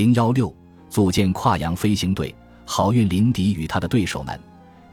零幺六组建跨洋飞行队，好运林迪与他的对手们。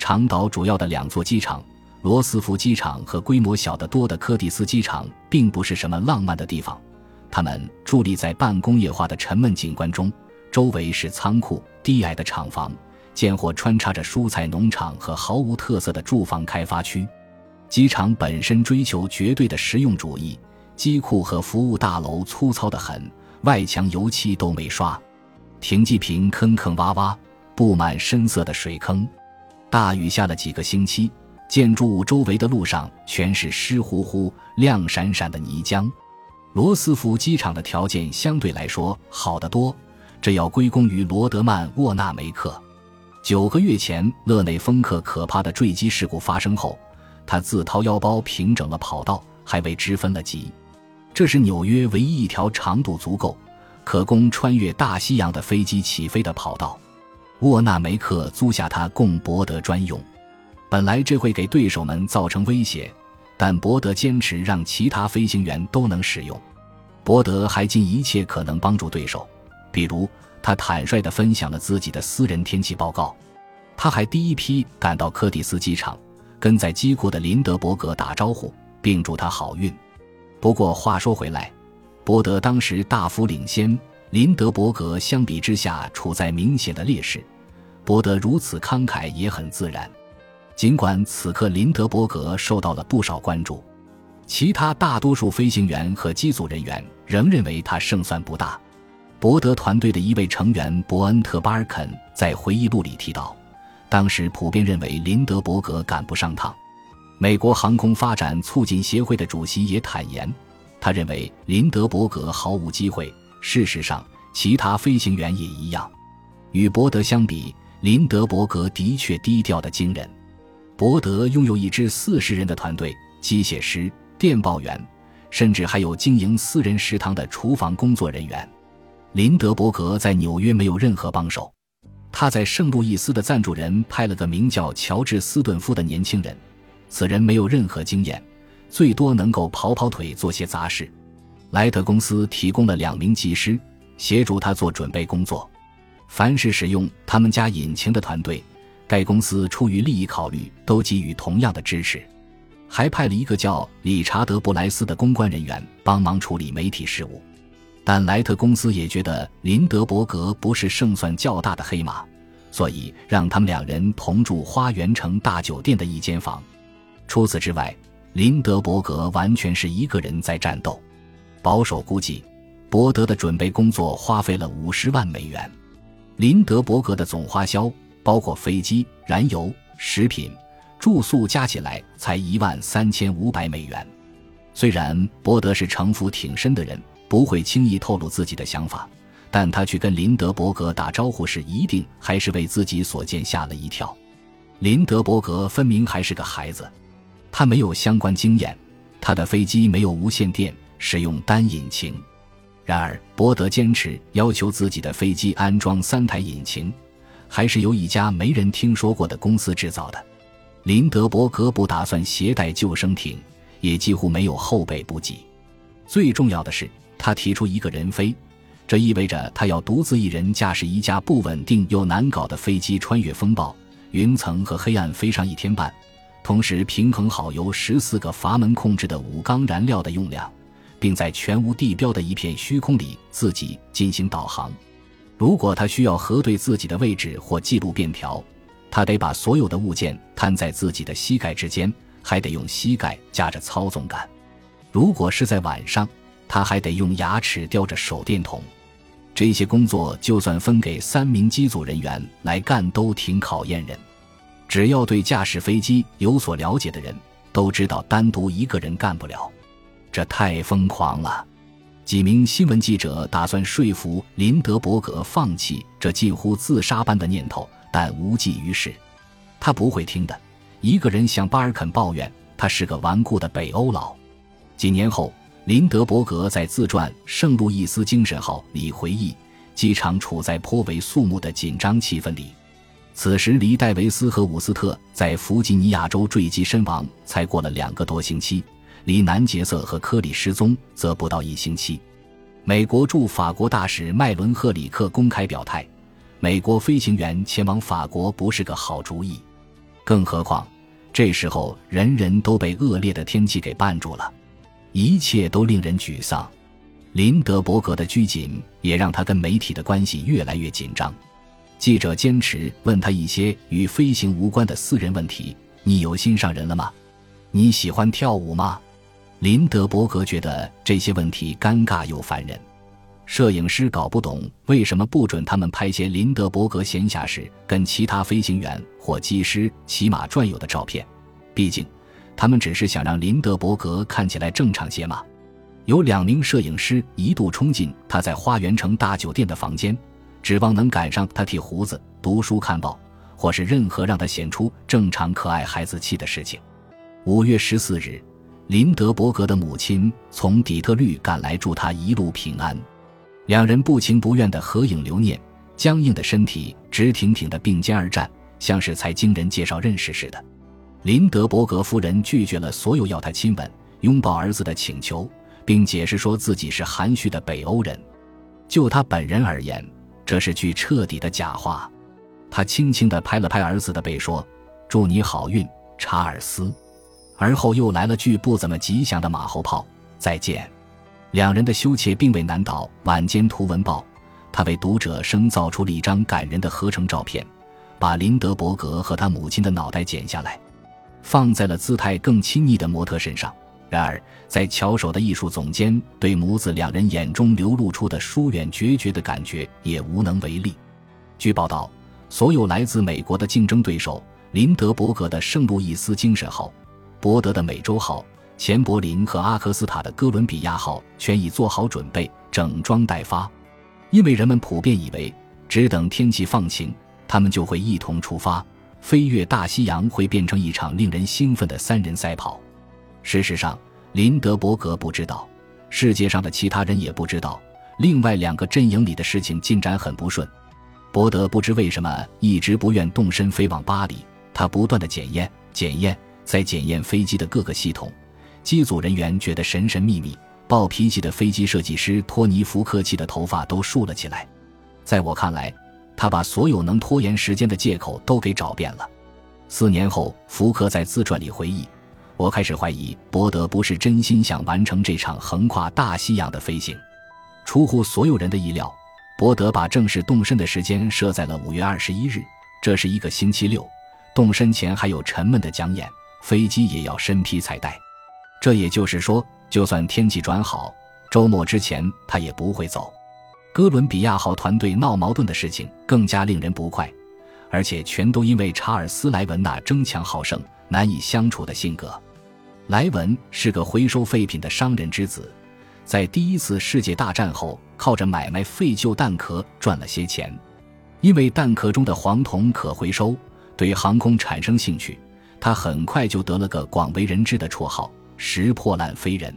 长岛主要的两座机场，罗斯福机场和规模小得多的柯蒂斯机场，并不是什么浪漫的地方。他们伫立在半工业化的沉闷景观中，周围是仓库、低矮的厂房，间或穿插着蔬菜农场和毫无特色的住房开发区。机场本身追求绝对的实用主义，机库和服务大楼粗糙得很，外墙油漆都没刷，停机坪坑坑洼洼，布满深色的水坑。大雨下了几个星期，建筑物周围的路上全是湿乎乎、亮闪闪的泥浆。罗斯福机场的条件相对来说好得多，这要归功于罗德曼·沃纳梅克。九个月前，勒内丰克可怕的坠机事故发生后，他自掏腰包平整了跑道，还为之分了级。这是纽约唯一一条长度足够、可供穿越大西洋的飞机起飞的跑道。沃纳梅克租下它供博德专用，本来这会给对手们造成威胁，但博德坚持让其他飞行员都能使用。博德还尽一切可能帮助对手，比如他坦率地分享了自己的私人天气报告。他还第一批赶到柯蒂斯机场，跟在机库的林德伯格打招呼，并祝他好运。不过话说回来，博德当时大幅领先。林德伯格相比之下处在明显的劣势，博德如此慷慨也很自然。尽管此刻林德伯格受到了不少关注，其他大多数飞行员和机组人员仍认为他胜算不大。博德团队的一位成员伯恩特·巴尔肯在回忆录里提到，当时普遍认为林德伯格赶不上趟。美国航空发展促进协会的主席也坦言，他认为林德伯格毫无机会。事实上，其他飞行员也一样。与伯德相比，林德伯格的确低调的惊人。伯德拥有一支四十人的团队，机械师、电报员，甚至还有经营私人食堂的厨房工作人员。林德伯格在纽约没有任何帮手，他在圣路易斯的赞助人派了个名叫乔治·斯顿夫的年轻人，此人没有任何经验，最多能够跑跑腿，做些杂事。莱特公司提供了两名技师协助他做准备工作。凡是使用他们家引擎的团队，该公司出于利益考虑都给予同样的支持，还派了一个叫理查德·布莱斯的公关人员帮忙处理媒体事务。但莱特公司也觉得林德伯格不是胜算较大的黑马，所以让他们两人同住花园城大酒店的一间房。除此之外，林德伯格完全是一个人在战斗。保守估计，伯德的准备工作花费了五十万美元。林德伯格的总花销，包括飞机、燃油、食品、住宿加起来才一万三千五百美元。虽然伯德是城府挺深的人，不会轻易透露自己的想法，但他去跟林德伯格打招呼时，一定还是为自己所见吓了一跳。林德伯格分明还是个孩子，他没有相关经验，他的飞机没有无线电。使用单引擎，然而伯德坚持要求自己的飞机安装三台引擎，还是由一家没人听说过的公司制造的。林德伯格不打算携带救生艇，也几乎没有后备补给。最重要的是，他提出一个人飞，这意味着他要独自一人驾驶一架不稳定又难搞的飞机穿越风暴、云层和黑暗飞上一天半，同时平衡好由十四个阀门控制的五缸燃料的用量。并在全无地标的一片虚空里自己进行导航。如果他需要核对自己的位置或记录便条，他得把所有的物件摊在自己的膝盖之间，还得用膝盖夹着操纵杆。如果是在晚上，他还得用牙齿叼着手电筒。这些工作就算分给三名机组人员来干，都挺考验人。只要对驾驶飞机有所了解的人都知道，单独一个人干不了。这太疯狂了！几名新闻记者打算说服林德伯格放弃这近乎自杀般的念头，但无济于事。他不会听的。一个人向巴尔肯抱怨，他是个顽固的北欧佬。几年后，林德伯格在自传《圣路易斯精神号》里回忆，机场处在颇为肃穆的紧张气氛里。此时，离戴维斯和伍斯特在弗吉尼亚州坠机身亡才过了两个多星期。离南杰瑟和科里失踪则不到一星期，美国驻法国大使麦伦赫里克公开表态，美国飞行员前往法国不是个好主意。更何况，这时候人人都被恶劣的天气给绊住了，一切都令人沮丧。林德伯格的拘谨也让他跟媒体的关系越来越紧张。记者坚持问他一些与飞行无关的私人问题：“你有心上人了吗？你喜欢跳舞吗？”林德伯格觉得这些问题尴尬又烦人，摄影师搞不懂为什么不准他们拍些林德伯格闲暇时跟其他飞行员或机师骑马转悠的照片。毕竟，他们只是想让林德伯格看起来正常些嘛。有两名摄影师一度冲进他在花园城大酒店的房间，指望能赶上他剃胡子、读书、看报，或是任何让他显出正常可爱孩子气的事情。五月十四日。林德伯格的母亲从底特律赶来，祝他一路平安。两人不情不愿的合影留念，僵硬的身体直挺挺的并肩而战，像是才经人介绍认识似的。林德伯格夫人拒绝了所有要他亲吻、拥抱儿子的请求，并解释说自己是含蓄的北欧人。就他本人而言，这是句彻底的假话。他轻轻地拍了拍儿子的背，说：“祝你好运，查尔斯。”而后又来了句不怎么吉祥的马后炮：“再见。”两人的羞怯并未难倒。晚间图文报，他为读者生造出了一张感人的合成照片，把林德伯格和他母亲的脑袋剪下来，放在了姿态更亲昵的模特身上。然而，在巧手的艺术总监对母子两人眼中流露出的疏远决绝的感觉也无能为力。据报道，所有来自美国的竞争对手，林德伯格的圣路易斯精神号。博德的美洲号、钱柏林和阿克斯塔的哥伦比亚号全已做好准备，整装待发。因为人们普遍以为，只等天气放晴，他们就会一同出发，飞越大西洋，会变成一场令人兴奋的三人赛跑。事实上，林德伯格不知道，世界上的其他人也不知道，另外两个阵营里的事情进展很不顺。博德不知为什么一直不愿动身飞往巴黎，他不断的检验、检验。在检验飞机的各个系统，机组人员觉得神神秘秘。暴脾气的飞机设计师托尼·福克气的头发都竖了起来。在我看来，他把所有能拖延时间的借口都给找遍了。四年后，福克在自传里回忆：“我开始怀疑伯德不是真心想完成这场横跨大西洋的飞行。”出乎所有人的意料，伯德把正式动身的时间设在了五月二十一日，这是一个星期六。动身前还有沉闷的讲演。飞机也要身披彩带，这也就是说，就算天气转好，周末之前他也不会走。哥伦比亚号团队闹矛盾的事情更加令人不快，而且全都因为查尔斯·莱文那争强好胜、难以相处的性格。莱文是个回收废品的商人之子，在第一次世界大战后，靠着买卖废旧弹壳赚了些钱，因为弹壳中的黄铜可回收，对航空产生兴趣。他很快就得了个广为人知的绰号“拾破烂飞人”。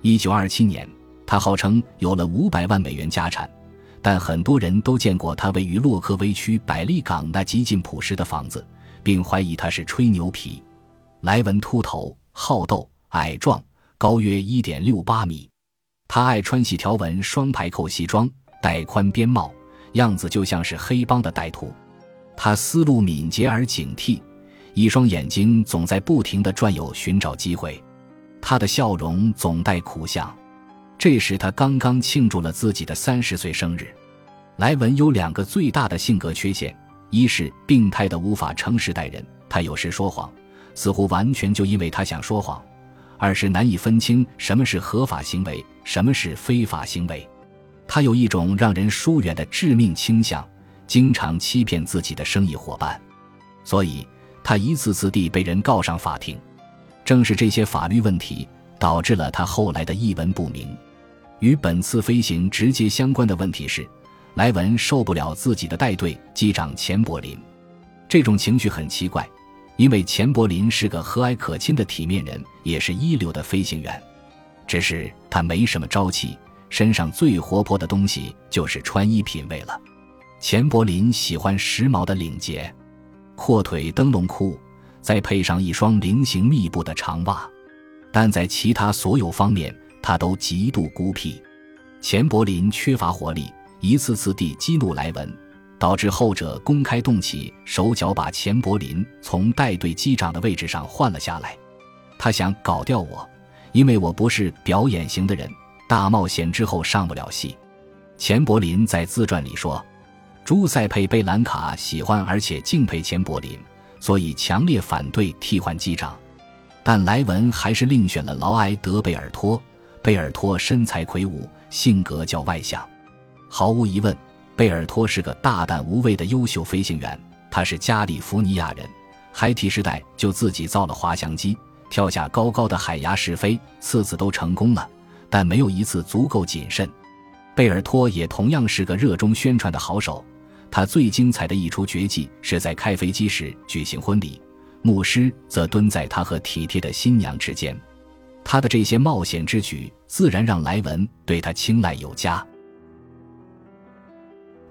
一九二七年，他号称有了五百万美元家产，但很多人都见过他位于洛克威区百利港那极尽朴实的房子，并怀疑他是吹牛皮。莱文秃头、好斗、矮壮，高约一点六八米。他爱穿细条纹双排扣西装，戴宽边帽，样子就像是黑帮的歹徒。他思路敏捷而警惕。一双眼睛总在不停地转悠，寻找机会。他的笑容总带苦相。这时他刚刚庆祝了自己的三十岁生日。莱文有两个最大的性格缺陷：一是病态的无法诚实待人，他有时说谎，似乎完全就因为他想说谎；二是难以分清什么是合法行为，什么是非法行为。他有一种让人疏远的致命倾向，经常欺骗自己的生意伙伴，所以。他一次次地被人告上法庭，正是这些法律问题导致了他后来的一文不名。与本次飞行直接相关的问题是，莱文受不了自己的带队机长钱柏林。这种情绪很奇怪，因为钱柏林是个和蔼可亲的体面人，也是一流的飞行员。只是他没什么朝气，身上最活泼的东西就是穿衣品味了。钱柏林喜欢时髦的领结。阔腿灯笼裤，再配上一双菱形密布的长袜，但在其他所有方面，他都极度孤僻。钱柏林缺乏活力，一次次地激怒莱文，导致后者公开动起手脚，把钱柏林从带队机长的位置上换了下来。他想搞掉我，因为我不是表演型的人，大冒险之后上不了戏。钱柏林在自传里说：“朱塞佩·贝兰卡喜欢而且敬佩钱柏林，所以强烈反对替换机长。但莱文还是另选了劳埃德·贝尔托。贝尔托身材魁梧。”性格较外向，毫无疑问，贝尔托是个大胆无畏的优秀飞行员。他是加利福尼亚人，孩提时代就自己造了滑翔机，跳下高高的海崖试飞，次次都成功了，但没有一次足够谨慎。贝尔托也同样是个热衷宣传的好手，他最精彩的一出绝技是在开飞机时举行婚礼，牧师则蹲在他和体贴的新娘之间。他的这些冒险之举，自然让莱文对他青睐有加。